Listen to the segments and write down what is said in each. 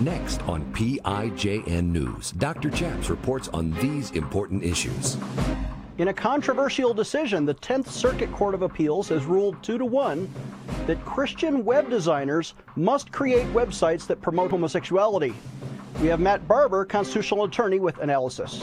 Next on PIJN News, Dr. Chaps reports on these important issues. In a controversial decision, the 10th Circuit Court of Appeals has ruled 2 to 1 that Christian web designers must create websites that promote homosexuality. We have Matt Barber, constitutional attorney, with analysis.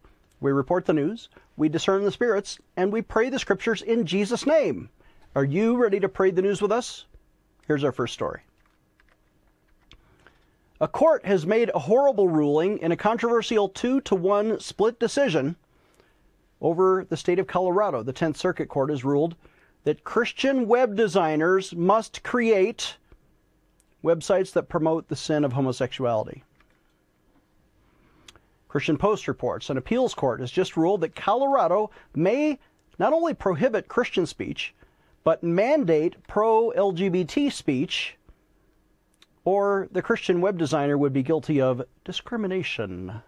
we report the news, we discern the spirits, and we pray the scriptures in Jesus' name. Are you ready to pray the news with us? Here's our first story. A court has made a horrible ruling in a controversial 2 to 1 split decision over the state of Colorado. The 10th Circuit Court has ruled that Christian web designers must create websites that promote the sin of homosexuality. Christian Post reports an appeals court has just ruled that Colorado may not only prohibit Christian speech, but mandate pro LGBT speech, or the Christian web designer would be guilty of discrimination.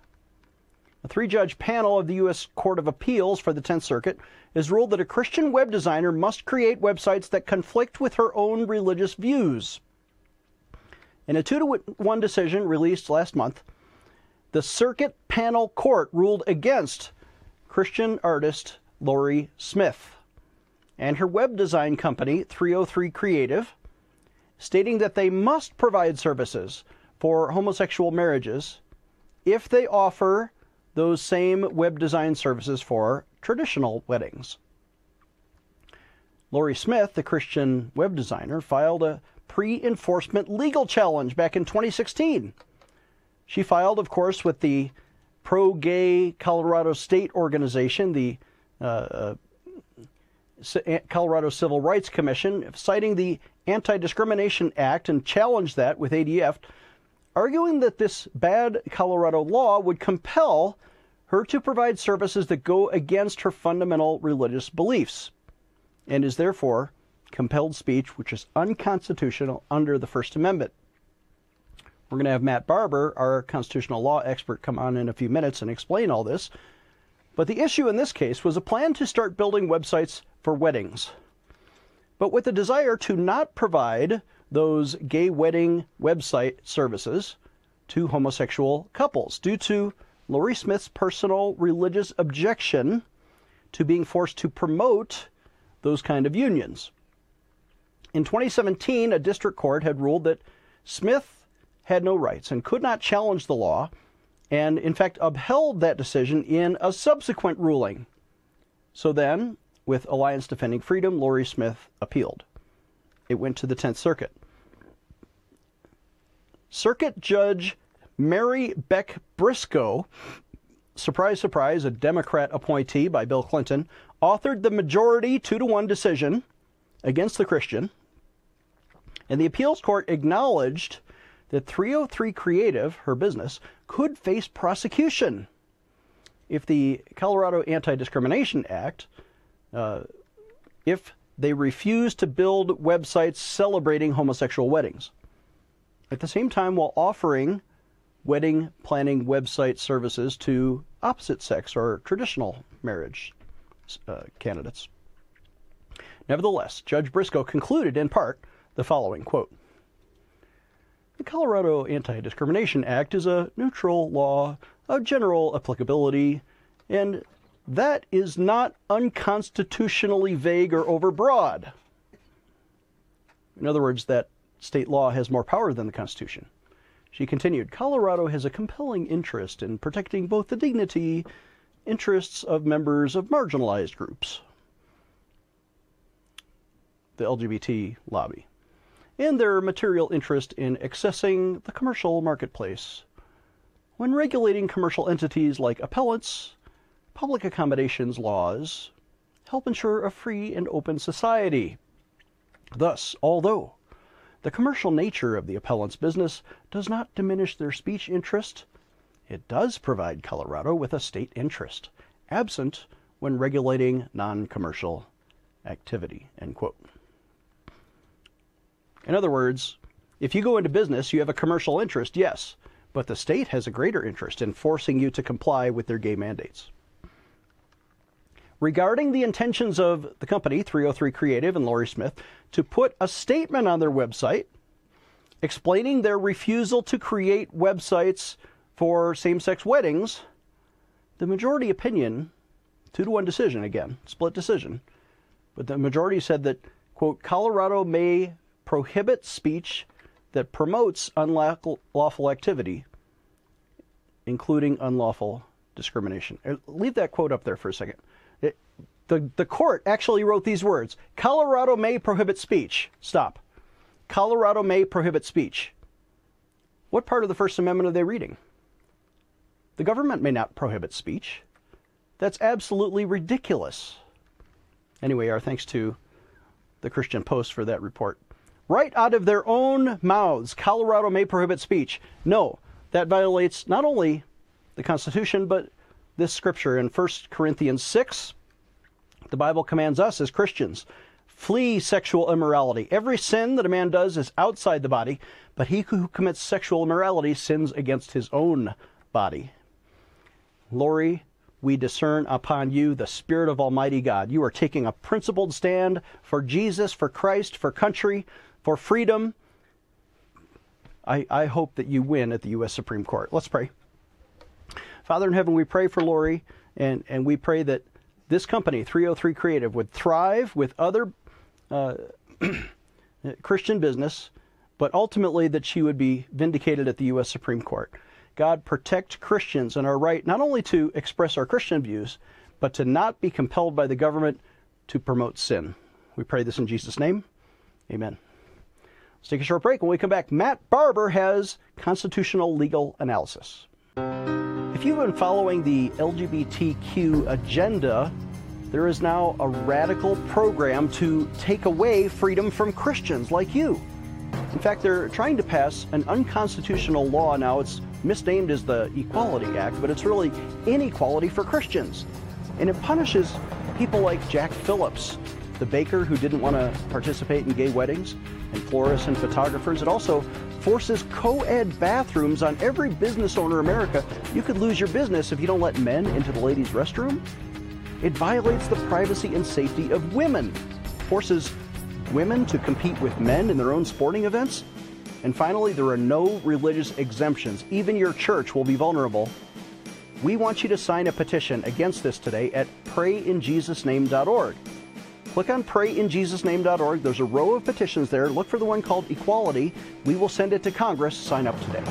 A three judge panel of the U.S. Court of Appeals for the 10th Circuit has ruled that a Christian web designer must create websites that conflict with her own religious views. In a 2 to 1 decision released last month, the Circuit Panel Court ruled against Christian artist Lorie Smith and her web design company, 303 Creative, stating that they must provide services for homosexual marriages if they offer those same web design services for traditional weddings. Lorie Smith, the Christian web designer, filed a pre enforcement legal challenge back in 2016 she filed, of course, with the pro gay Colorado State organization, the uh, uh, Colorado Civil Rights Commission, citing the Anti Discrimination Act and challenged that with ADF, arguing that this bad Colorado law would compel her to provide services that go against her fundamental religious beliefs and is therefore compelled speech, which is unconstitutional under the First Amendment. We're going to have Matt Barber, our constitutional law expert, come on in a few minutes and explain all this. But the issue in this case was a plan to start building websites for weddings, but with a desire to not provide those gay wedding website services to homosexual couples due to Lorie Smith's personal religious objection to being forced to promote those kind of unions. In 2017, a district court had ruled that Smith had no rights and could not challenge the law, and in fact upheld that decision in a subsequent ruling. So then, with Alliance Defending Freedom, Lorie Smith appealed. It went to the 10th Circuit. Circuit Judge Mary Beck Briscoe, surprise, surprise, a Democrat appointee by Bill Clinton, authored the majority 2 to 1 decision against the Christian. And the appeals court acknowledged that 303 Creative, her business, could face prosecution if the Colorado Anti Discrimination Act, uh, if they refuse to build websites celebrating homosexual weddings. At the same time, while offering wedding planning website services to opposite sex or traditional marriage uh, candidates. Nevertheless, Judge Briscoe concluded in part the following quote the Colorado Anti Discrimination Act is a neutral law of general applicability, and that is not unconstitutionally vague or overbroad. In other words, that state law has more power than the Constitution. She continued Colorado has a compelling interest in protecting both the dignity interests of members of marginalized groups, the LGBT lobby and their material interest in accessing the commercial marketplace. When regulating commercial entities like appellants, public accommodations laws help ensure a free and open society. Thus, although the commercial nature of the appellant's business does not diminish their speech interest, it does provide Colorado with a state interest, absent when regulating non commercial activity. End quote. In other words, if you go into business, you have a commercial interest, yes, but the state has a greater interest in forcing you to comply with their gay mandates. Regarding the intentions of the company, 303 Creative and Lorie Smith, to put a statement on their website explaining their refusal to create websites for same sex weddings, the majority opinion, two to one decision again, split decision, but the majority said that, quote, Colorado may prohibit speech that promotes unlawful activity, including unlawful discrimination. Uh, leave that quote up there for a second. It, the, the court actually wrote these words Colorado may prohibit speech. Stop. Colorado may prohibit speech. What part of the First Amendment are they reading? The government may not prohibit speech. That's absolutely ridiculous. Anyway, our thanks to the Christian Post for that report. Right out of their own mouths, Colorado may prohibit speech. No, that violates not only the Constitution, but this scripture in 1 Corinthians 6. The Bible commands us as Christians flee sexual immorality. Every sin that a man does is outside the body, but he who commits sexual immorality sins against his own body. Lorie, we discern upon you the Spirit of Almighty God. You are taking a principled stand for Jesus, for Christ, for country, for freedom. I, I hope that you win at the U.S. Supreme Court. Let's pray. Father in heaven, we pray for Lorie, and, and we pray that this company, 303 Creative, would thrive with other uh, Christian business, but ultimately that she would be vindicated at the U.S. Supreme Court. God, protect Christians and our right not only to express our Christian views, but to not be compelled by the government to promote sin. We pray this in Jesus' name. Amen. Let's take a short break. When we come back, Matt Barber has constitutional legal analysis. If you've been following the LGBTQ agenda, there is now a radical program to take away freedom from Christians like you. In fact, they're trying to pass an unconstitutional law now. It's misnamed as the Equality Act, but it's really inequality for Christians. And it punishes people like Jack Phillips, the baker who didn't want to participate in gay weddings, and florists and photographers. It also forces co ed bathrooms on every business owner in America. You could lose your business if you don't let men into the ladies' restroom. It violates the privacy and safety of women, forces women to compete with men in their own sporting events. And finally, there are no religious exemptions. Even your church will be vulnerable. We want you to sign a petition against this today at prayinjesusname.org. Click on prayinjesusname.org. There's a row of petitions there. Look for the one called Equality. We will send it to Congress. Sign up today.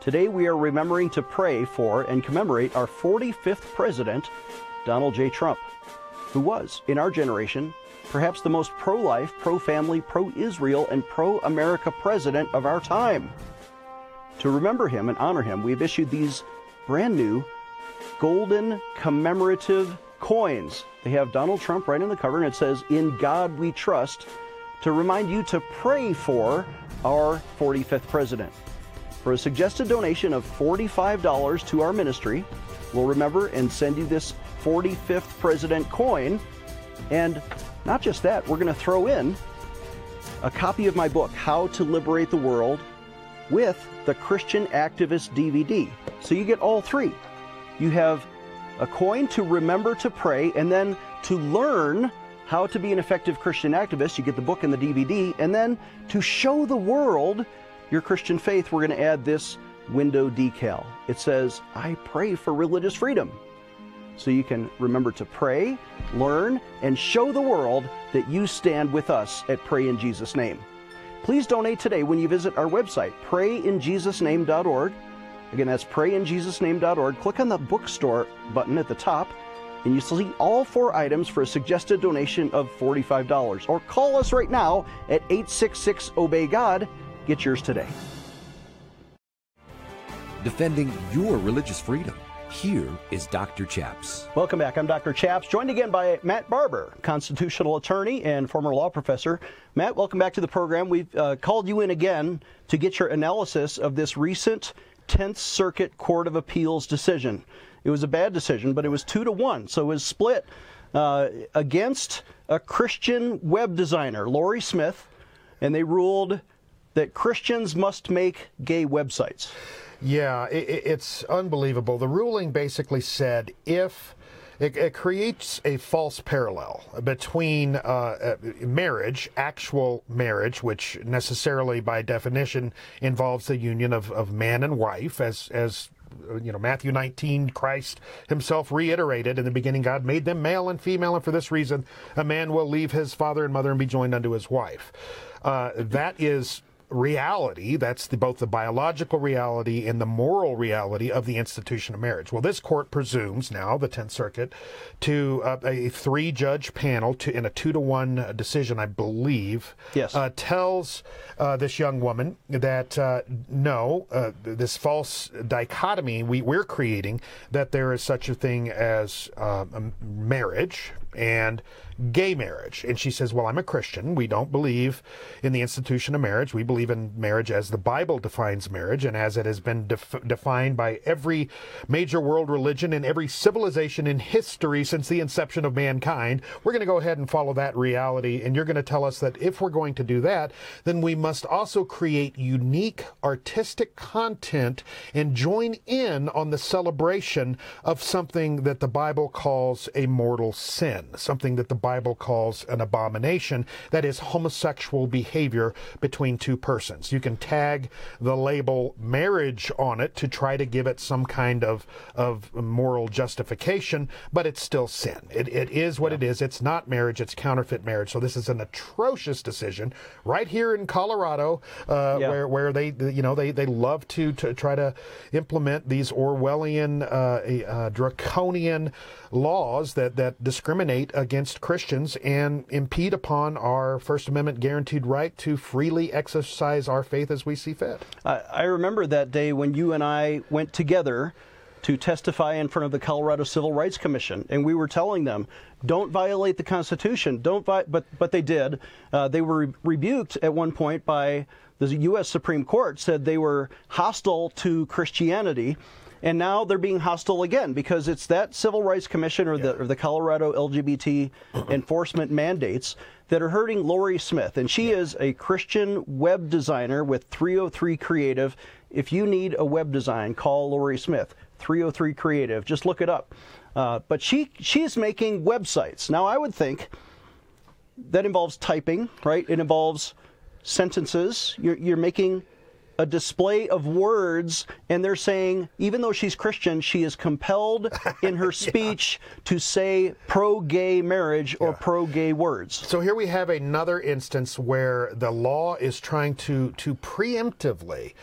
Today we are remembering to pray for and commemorate our 45th president, Donald J. Trump who was, in our generation, perhaps the most pro life, pro family, pro Israel, and pro America president of our time. To remember him and honor him, we've issued these brand new golden commemorative coins. They have Donald Trump right on the cover, and it says, In God We Trust, to remind you to pray for our 45th president. For a suggested donation of $45 to our ministry, we'll remember and send you this 45th president coin. And not just that, we're going to throw in a copy of my book, How to Liberate the World, with the Christian Activist DVD. So you get all three. You have a coin to remember to pray, and then to learn how to be an effective Christian activist, you get the book and the DVD, and then to show the world your Christian faith, we're going to add this window decal. It says, I pray for religious freedom so you can remember to pray, learn, and show the world that you stand with us at Pray in Jesus' Name. Please donate today when you visit our website, prayinjesusname.org. Again, that's prayinjesusname.org. Click on the bookstore button at the top, and you see all four items for a suggested donation of $45. Or call us right now at 866 Obey God. Get yours today. Defending your religious freedom Here is Dr. Chaps. Welcome back. I'm Dr. Chaps, joined again by Matt Barber, constitutional attorney and former law professor. Matt, welcome back to the program. We've uh, called you in again to get your analysis of this recent 10th Circuit Court of Appeals decision. It was a bad decision, but it was two to one, so it was split uh, against a Christian web designer, Lorie Smith, and they ruled that Christians must make gay websites. Yeah, it, it's unbelievable. The ruling basically said if it, it creates a false parallel between uh, uh, marriage, actual marriage, which necessarily by definition involves the union of, of man and wife, as as you know, Matthew 19, Christ himself reiterated in the beginning, God made them male and female, and for this reason, a man will leave his father and mother and be joined unto his wife. Uh, that is reality. That's the, both the biological reality and the moral reality of the institution of marriage. Well, this court presumes now, the Tenth Circuit, to uh, a three-judge panel to in a two to one decision, I believe, yes. uh, tells uh, this young woman that uh, no, uh, this false dichotomy we, we're creating that there is such a thing as uh, marriage and gay marriage. And she says, Well, I'm a Christian. We don't believe in the institution of marriage. We believe in marriage as the Bible defines marriage and as it has been def- defined by every major world religion and every civilization in history since the inception of mankind. We're going to go ahead and follow that reality. And you're going to tell us that if we're going to do that, then we must also create unique artistic content and join in on the celebration of something that the Bible calls a mortal sin, something that the Bible calls an abomination, that is homosexual behavior between two persons. You can tag the label marriage on it to try to give it some kind of, of moral justification, but it's still sin. It, it is what yeah. it is. It's not marriage, it's counterfeit marriage. So this is an atrocious decision right here in Colorado, uh, yeah. where, where they, you know, they, they love to, to try to implement these Orwellian, uh, uh, draconian laws that, that discriminate against Christians and impede upon our First Amendment guaranteed right to freely exercise our faith as we see fit. I, I remember that day when you and I went together to testify in front of the Colorado Civil Rights Commission, and we were telling them, "Don't violate the Constitution." Don't vi-, but but they did. Uh, they were re- rebuked at one point by the U.S. Supreme Court, said they were hostile to Christianity and now they're being hostile again because it's that Civil Rights Commission or, yeah. the, or the Colorado LGBT enforcement mandates that are hurting Lorie Smith. And she yeah. is a Christian web designer with 303 Creative. If you need a web design, call Lorie Smith. 303 Creative. Just look it up. Uh, but she she's making websites. Now, I would think that involves typing, right? It involves sentences. You're, you're making a display of words, and they're saying, even though she's Christian, she is compelled in her speech yeah. to say pro gay marriage or yeah. pro gay words. So here we have another instance where the law is trying to, to preemptively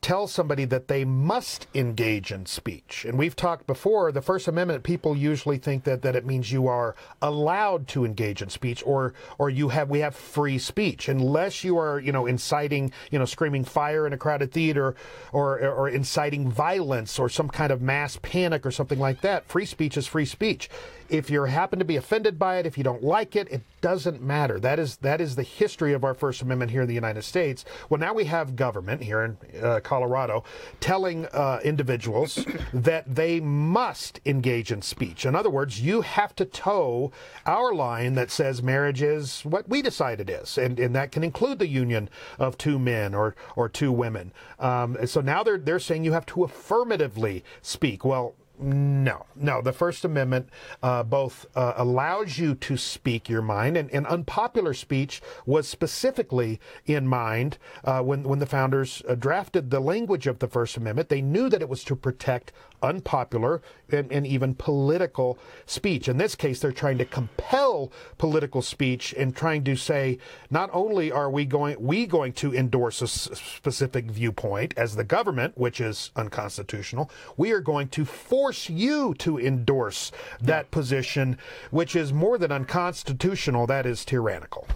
tell somebody that they must engage in speech. And we've talked before, the First Amendment, people usually think that, that it means you are allowed to engage in speech or or you have we have free speech. Unless you are, you know, inciting, you know, screaming fire in a crowded theater or or inciting violence or some kind of mass panic or something like that. Free speech is free speech. If you happen to be offended by it, if you don't like it, it doesn't matter. That is that is the history of our First Amendment here in the United States. Well, now we have government here in uh, Colorado telling uh, individuals that they must engage in speech. In other words, you have to toe our line that says marriage is what we decide it is, and and that can include the union of two men or or two women. Um, so now they're they're saying you have to affirmatively speak. Well, no, no. The First Amendment uh, both uh, allows you to speak your mind, and, and, unpopular speech was specifically in mind uh, when when the founders uh, drafted the language of the First Amendment. They knew that it was to protect unpopular and, and, even political speech. In this case, they're trying to compel political speech and trying to say, not only are we going we going to endorse a specific viewpoint as the government, which is unconstitutional, we are going to force you to endorse that yeah. position, which is more than unconstitutional. That is tyrannical.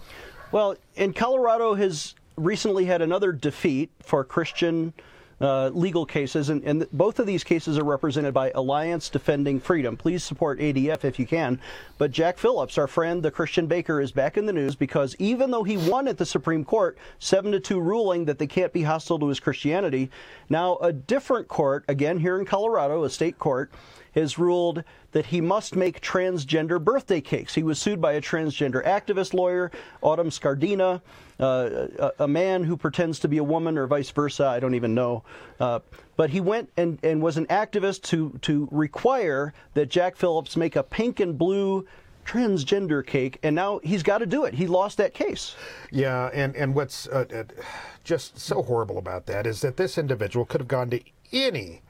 Well, and Colorado has recently had another defeat for Christian uh, legal cases, and, and, both of these cases are represented by Alliance Defending Freedom. Please support ADF if you can. But Jack Phillips, our friend, the Christian baker, is back in the news because even though he won at the Supreme Court, 7 to 2 ruling that they can't be hostile to his Christianity, now a different court, again here in Colorado, a state court, has ruled that he must make transgender birthday cakes. He was sued by a transgender activist lawyer, Autumn Scardina, uh, a, a, man who pretends to be a woman or vice versa. I don't even know. Uh, but he went and, and was an activist to, to require that Jack Phillips make a pink and blue transgender cake, and now he's got to do it. He lost that case. Yeah, and, and what's uh, uh just so horrible about that is that this individual could have gone to any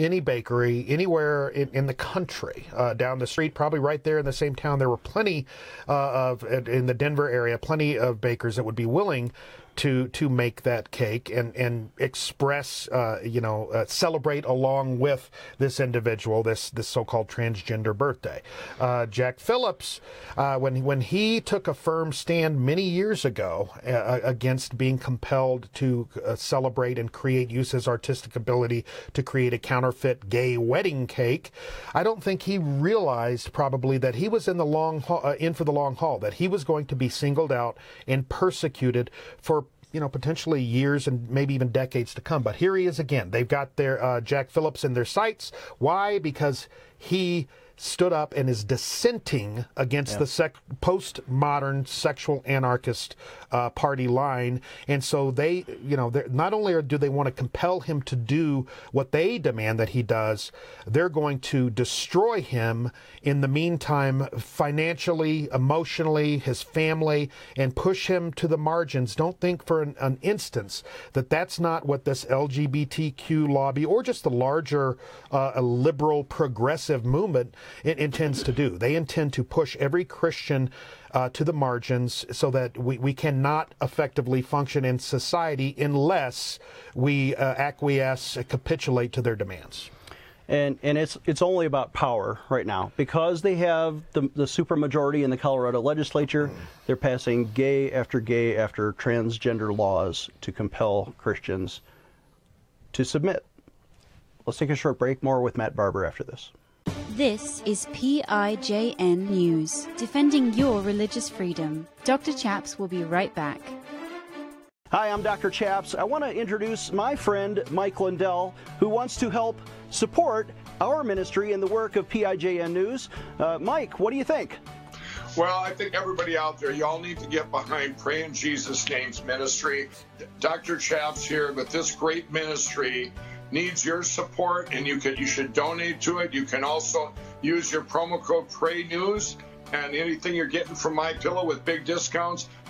any bakery anywhere in, in the country uh, down the street, probably right there in the same town. There were plenty uh, of in the Denver area, plenty of bakers that would be willing to to make that cake and and express uh, you know uh, celebrate along with this individual this this so-called transgender birthday. Uh, Jack Phillips, uh, when when he took a firm stand many years ago uh, against being compelled to uh, celebrate and create use his artistic ability to create a counterfeit gay wedding cake, I don't think he realized probably that he was in the long haul, in for the long haul that he was going to be singled out and persecuted for you know, potentially years and maybe even decades to come. But here he is again. They've got their uh, Jack Phillips in their sights. Why? Because he stood up and is dissenting against yeah. the sec- postmodern sexual anarchist uh, party line. And so they, you know, not only do they want to compel him to do what they demand that he does, they're going to destroy him in the meantime, financially, emotionally, his family, and push him to the margins. Don't think for an, an instance that that's not what this LGBTQ lobby or just the larger uh, liberal progressive movement it intends to do. They intend to push every Christian uh, to the margins so that we, we cannot effectively function in society unless we uh, acquiesce, capitulate to their demands. And, and it's it's only about power right now because they have the the supermajority in the Colorado legislature. They're passing gay after gay after transgender laws to compel Christians to submit. Let's take a short break. More with Matt Barber after this. This is PIJN News, defending your religious freedom. Dr. Chaps will be right back. Hi, I'm Dr. Chaps. I want to introduce my friend Mike Lindell, who wants to help support our ministry in the work of PIJN News. Uh, Mike, what do you think? Well, I think everybody out there, you all need to get behind Pray in Jesus' Name's ministry. Dr. Chaps here with this great ministry needs your support and you can you should donate to it. You can also use your promo code Pray News and anything you're getting from my pillow with big discounts,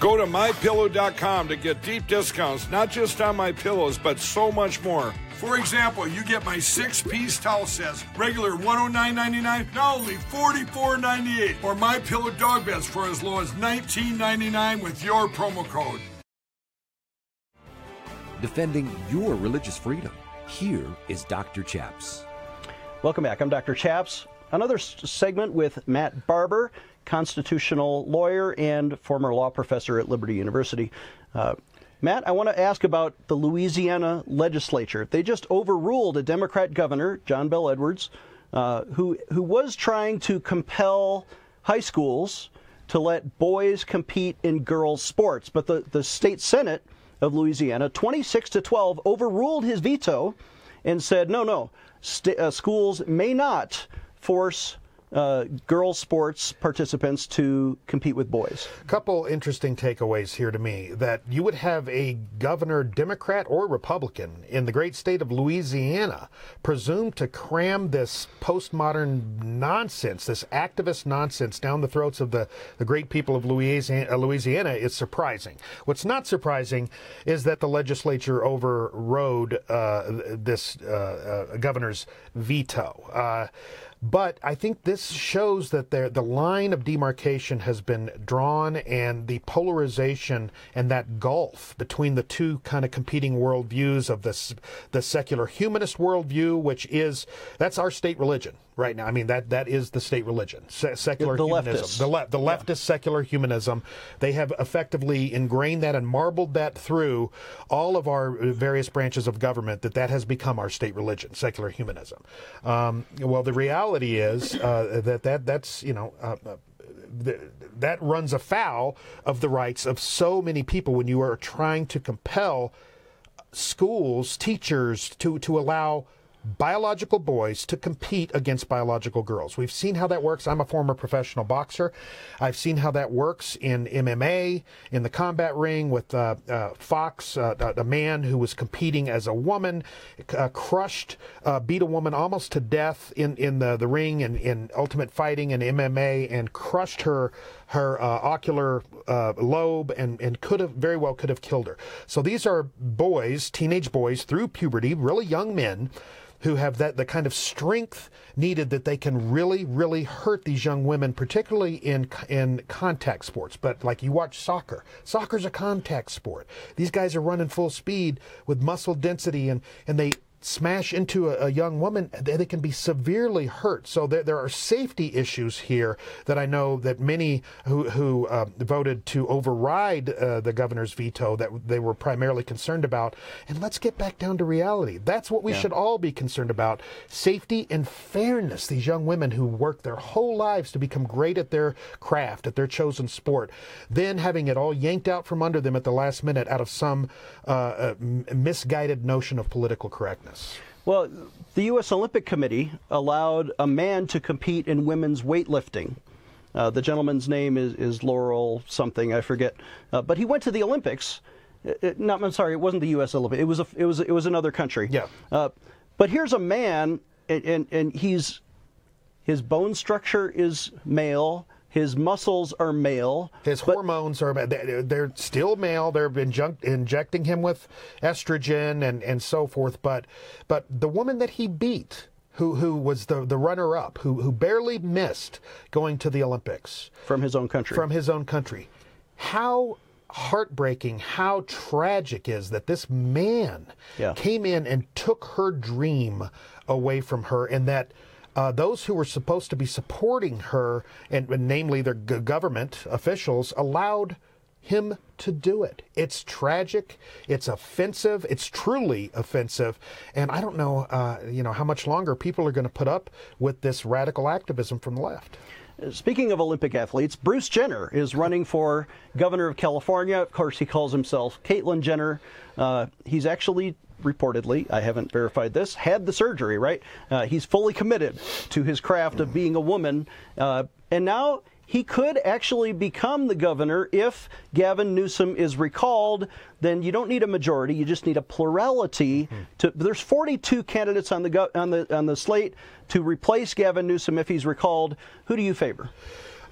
Go to mypillow.com to get deep discounts, not just on my pillows, but so much more. For example, you get my six piece towel sets, regular $109.99, now only $44.98, or my pillow dog beds for as low as $19.99 with your promo code. Defending your religious freedom. Here is Dr. Chaps. Welcome back. I'm Dr. Chaps. Another segment with Matt Barber constitutional lawyer and former law professor at Liberty University. Uh, Matt, I want to ask about the Louisiana legislature. They just overruled a Democrat governor, John Bel Edwards, uh, who who was trying to compel high schools to let boys compete in girls' sports. But the, the state senate of Louisiana, 26 to 12, overruled his veto and said, no, no, st- uh, schools may not force uh, girls sports participants to compete with boys. A couple interesting takeaways here to me that you would have a governor, Democrat or Republican, in the great state of Louisiana presume to cram this postmodern nonsense, this activist nonsense down the throats of the, the great people of Louisiana, uh, Louisiana is surprising. What's not surprising is that the legislature overrode uh, this uh, uh governor's veto. But I think this shows that there, the line of demarcation has been drawn and the polarization and that gulf between the two kind of competing worldviews of this, the secular humanist worldview, which is, that's our state religion right now. I mean, that that is the state religion, Se- secular the, humanism. Leftists. The, le- the leftist yeah. secular humanism. They have effectively ingrained that and marbled that through all of our various branches of government that that has become our state religion, secular humanism. Um, well, the reality is uh, that that that's you know. Uh, uh that runs afoul of the rights of so many people when you are trying to compel schools, teachers to to allow biological boys to compete against biological girls. We've seen how that works. I'm a former professional boxer. I've seen how that works in MMA, in the combat ring with uh, uh, Fox, uh, a man who was competing as a woman, uh, crushed, uh, beat a woman almost to death in, in the, the ring and in ultimate fighting and MMA and crushed her her uh, ocular lobe and, and could have very well could have killed her. So these are boys, teenage boys through puberty, really young men who have that the kind of strength needed that they can really, really hurt these young women, particularly in in contact sports. But like you watch soccer, soccer's a contact sport. These guys are running full speed with muscle density, and and they smash into a, a, young woman, they can be severely hurt. So there, there are safety issues here that I know that many who, who uh, voted to override uh, the governor's veto that they were primarily concerned about. And let's get back down to reality. That's what we yeah. should all be concerned about: safety and fairness. These young women who work their whole lives to become great at their craft, at their chosen sport, then having it all yanked out from under them at the last minute out of some uh, uh misguided notion of political correctness. Well, the U.S. Olympic Committee allowed a man to compete in women's weightlifting. Uh, the gentleman's name is, is Laurel something, I forget. Uh, but he went to the Olympics. It, uh, not, I'm sorry, it wasn't the U.S. Olympic. It was a, it was it was another country. Yeah. Uh, but here's a man, and, and, and he's his bone structure is male. His muscles are male. His hormones are they're still male. They're inject, injecting him with estrogen and, and so forth. But but the woman that he beat, who who was the, the runner up, who who barely missed going to the Olympics from his own country. From his own country. How heartbreaking, how tragic is that this man yeah. came in and took her dream away from her and that uh, those who were supposed to be supporting her, and, and namely their g- government officials, allowed him to do it. It's tragic. It's offensive. It's truly offensive. And I don't know, uh, you know, how much longer people are going to put up with this radical activism from the left. Speaking of Olympic athletes, Bruce Jenner is running for governor of California. Of course, he calls himself Caitlyn Jenner. Uh, he's actually reportedly, I haven't verified this, had the surgery, right? Uh, he's fully committed to his craft of being a woman. Uh, and now he could actually become the governor if Gavin Newsom is recalled. Then you don't need a majority; you just need a plurality. Mm-hmm. To there's 42 candidates on the on the on the slate to replace Gavin Newsom if he's recalled. Who do you favor?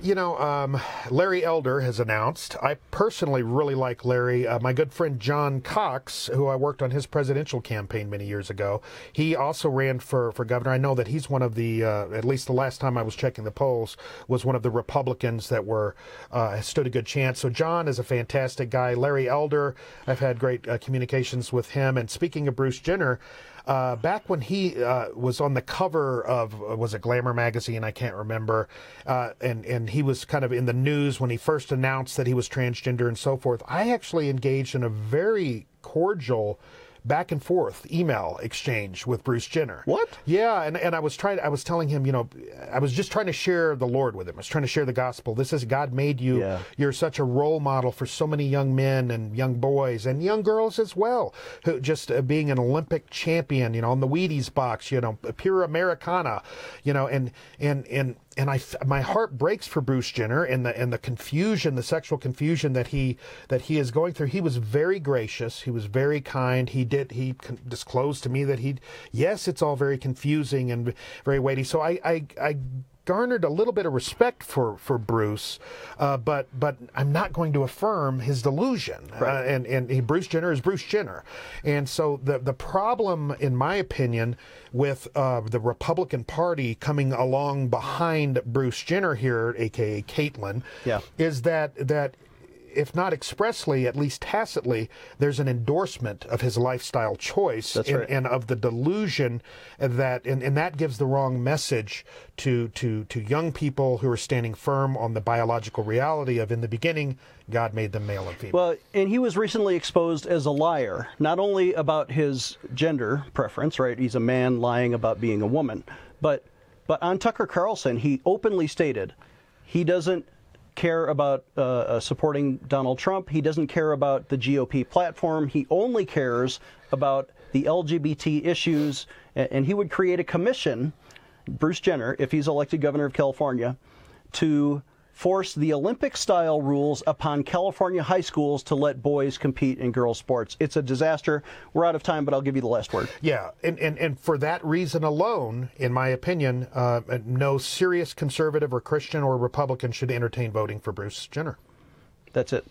You know, um, Larry Elder has announced. I personally really like Larry. Uh, my good friend John Cox, who I worked on his presidential campaign many years ago, he also ran for, for governor. I know that he's one of the, uh, at least the last time I was checking the polls, was one of the Republicans that were uh, stood a good chance. So John is a fantastic guy. Larry Elder, I've had great uh, communications with him. And speaking of Bruce Jenner, Uh, back when he uh, was on the cover of was it Glamour magazine? I can't remember, uh, and and he was kind of in the news when he first announced that he was transgender and so forth. I actually engaged in a very cordial back and forth email exchange with Bruce Jenner. What? Yeah, and, and I was trying I was telling him, you know, I was just trying to share the Lord with him. I was trying to share the gospel. This is God made you. Yeah. You're such a role model for so many young men and young boys and young girls as well. Who just uh, being an Olympic champion, you know, on the Wheaties box, you know, pure Americana, you know, and and and and I, my heart breaks for Bruce Jenner and the and the confusion, the sexual confusion that he that he is going through. He was very gracious. He was very kind. He did he disclosed to me that he yes, it's all very confusing and very weighty. So I I, I garnered a little bit of respect for for Bruce, uh, but but I'm not going to affirm his delusion. Right. Uh, and and he, Bruce Jenner is Bruce Jenner, and so the the problem, in my opinion, with uh, the Republican Party coming along behind Bruce Jenner here, aka Caitlyn, Yeah. is that that if not expressly, at least tacitly, there's an endorsement of his lifestyle choice and, right. and of the delusion that, and, and that gives the wrong message to, to, to young people who are standing firm on the biological reality of in the beginning, God made them male and female. Well, and he was recently exposed as a liar, not only about his gender preference, right? He's a man lying about being a woman, but but on Tucker Carlson, he openly stated he doesn't care about uh, uh, supporting Donald Trump. He doesn't care about the GOP platform. He only cares about the LGBT issues, and he would create a commission, Bruce Jenner, if he's elected governor of California, to force the Olympic style rules upon California high schools to let boys compete in girls' sports. It's a disaster. We're out of time, but I'll give you the last word. Yeah, and, and, and for that reason alone, in my opinion, uh, no serious conservative or Christian or Republican should entertain voting for Bruce Jenner. That's it.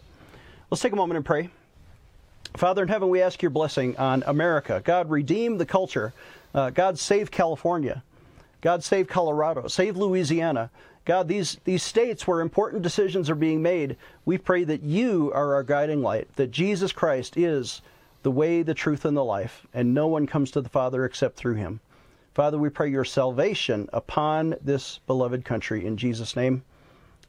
Let's take a moment and pray. Father in heaven, we ask your blessing on America. God, redeem the culture. Uh, God, save California. God, save Colorado. Save Louisiana. God, these, these states where important decisions are being made, we pray that you are our guiding light, that Jesus Christ is the way, the truth, and the life, and no one comes to the Father except through him. Father, we pray your salvation upon this beloved country. In Jesus' name,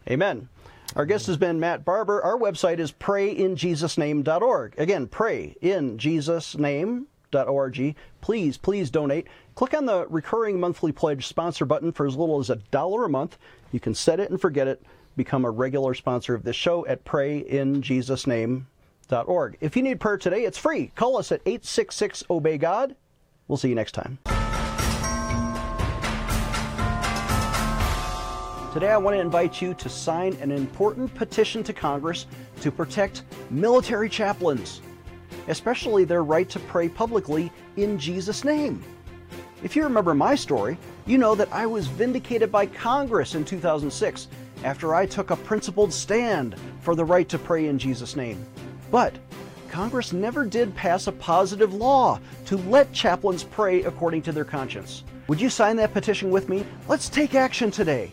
amen. Our guest has been Matt Barber. Our website is prayinjesusname.org. Again, prayinjesusname.org. Please, please donate. Click on the recurring monthly pledge sponsor button for as little as a dollar a month. You can set it and forget it. Become a regular sponsor of this show at prayinjesusname.org. If you need prayer today, it's free. Call us at 866 Obey God. We'll see you next time. Today, I want to invite you to sign an important petition to Congress to protect military chaplains, especially their right to pray publicly in Jesus' name. If you remember my story, you know that I was vindicated by Congress in 2006 after I took a principled stand for the right to pray in Jesus' name. But Congress never did pass a positive law to let chaplains pray according to their conscience. Would you sign that petition with me? Let's take action today.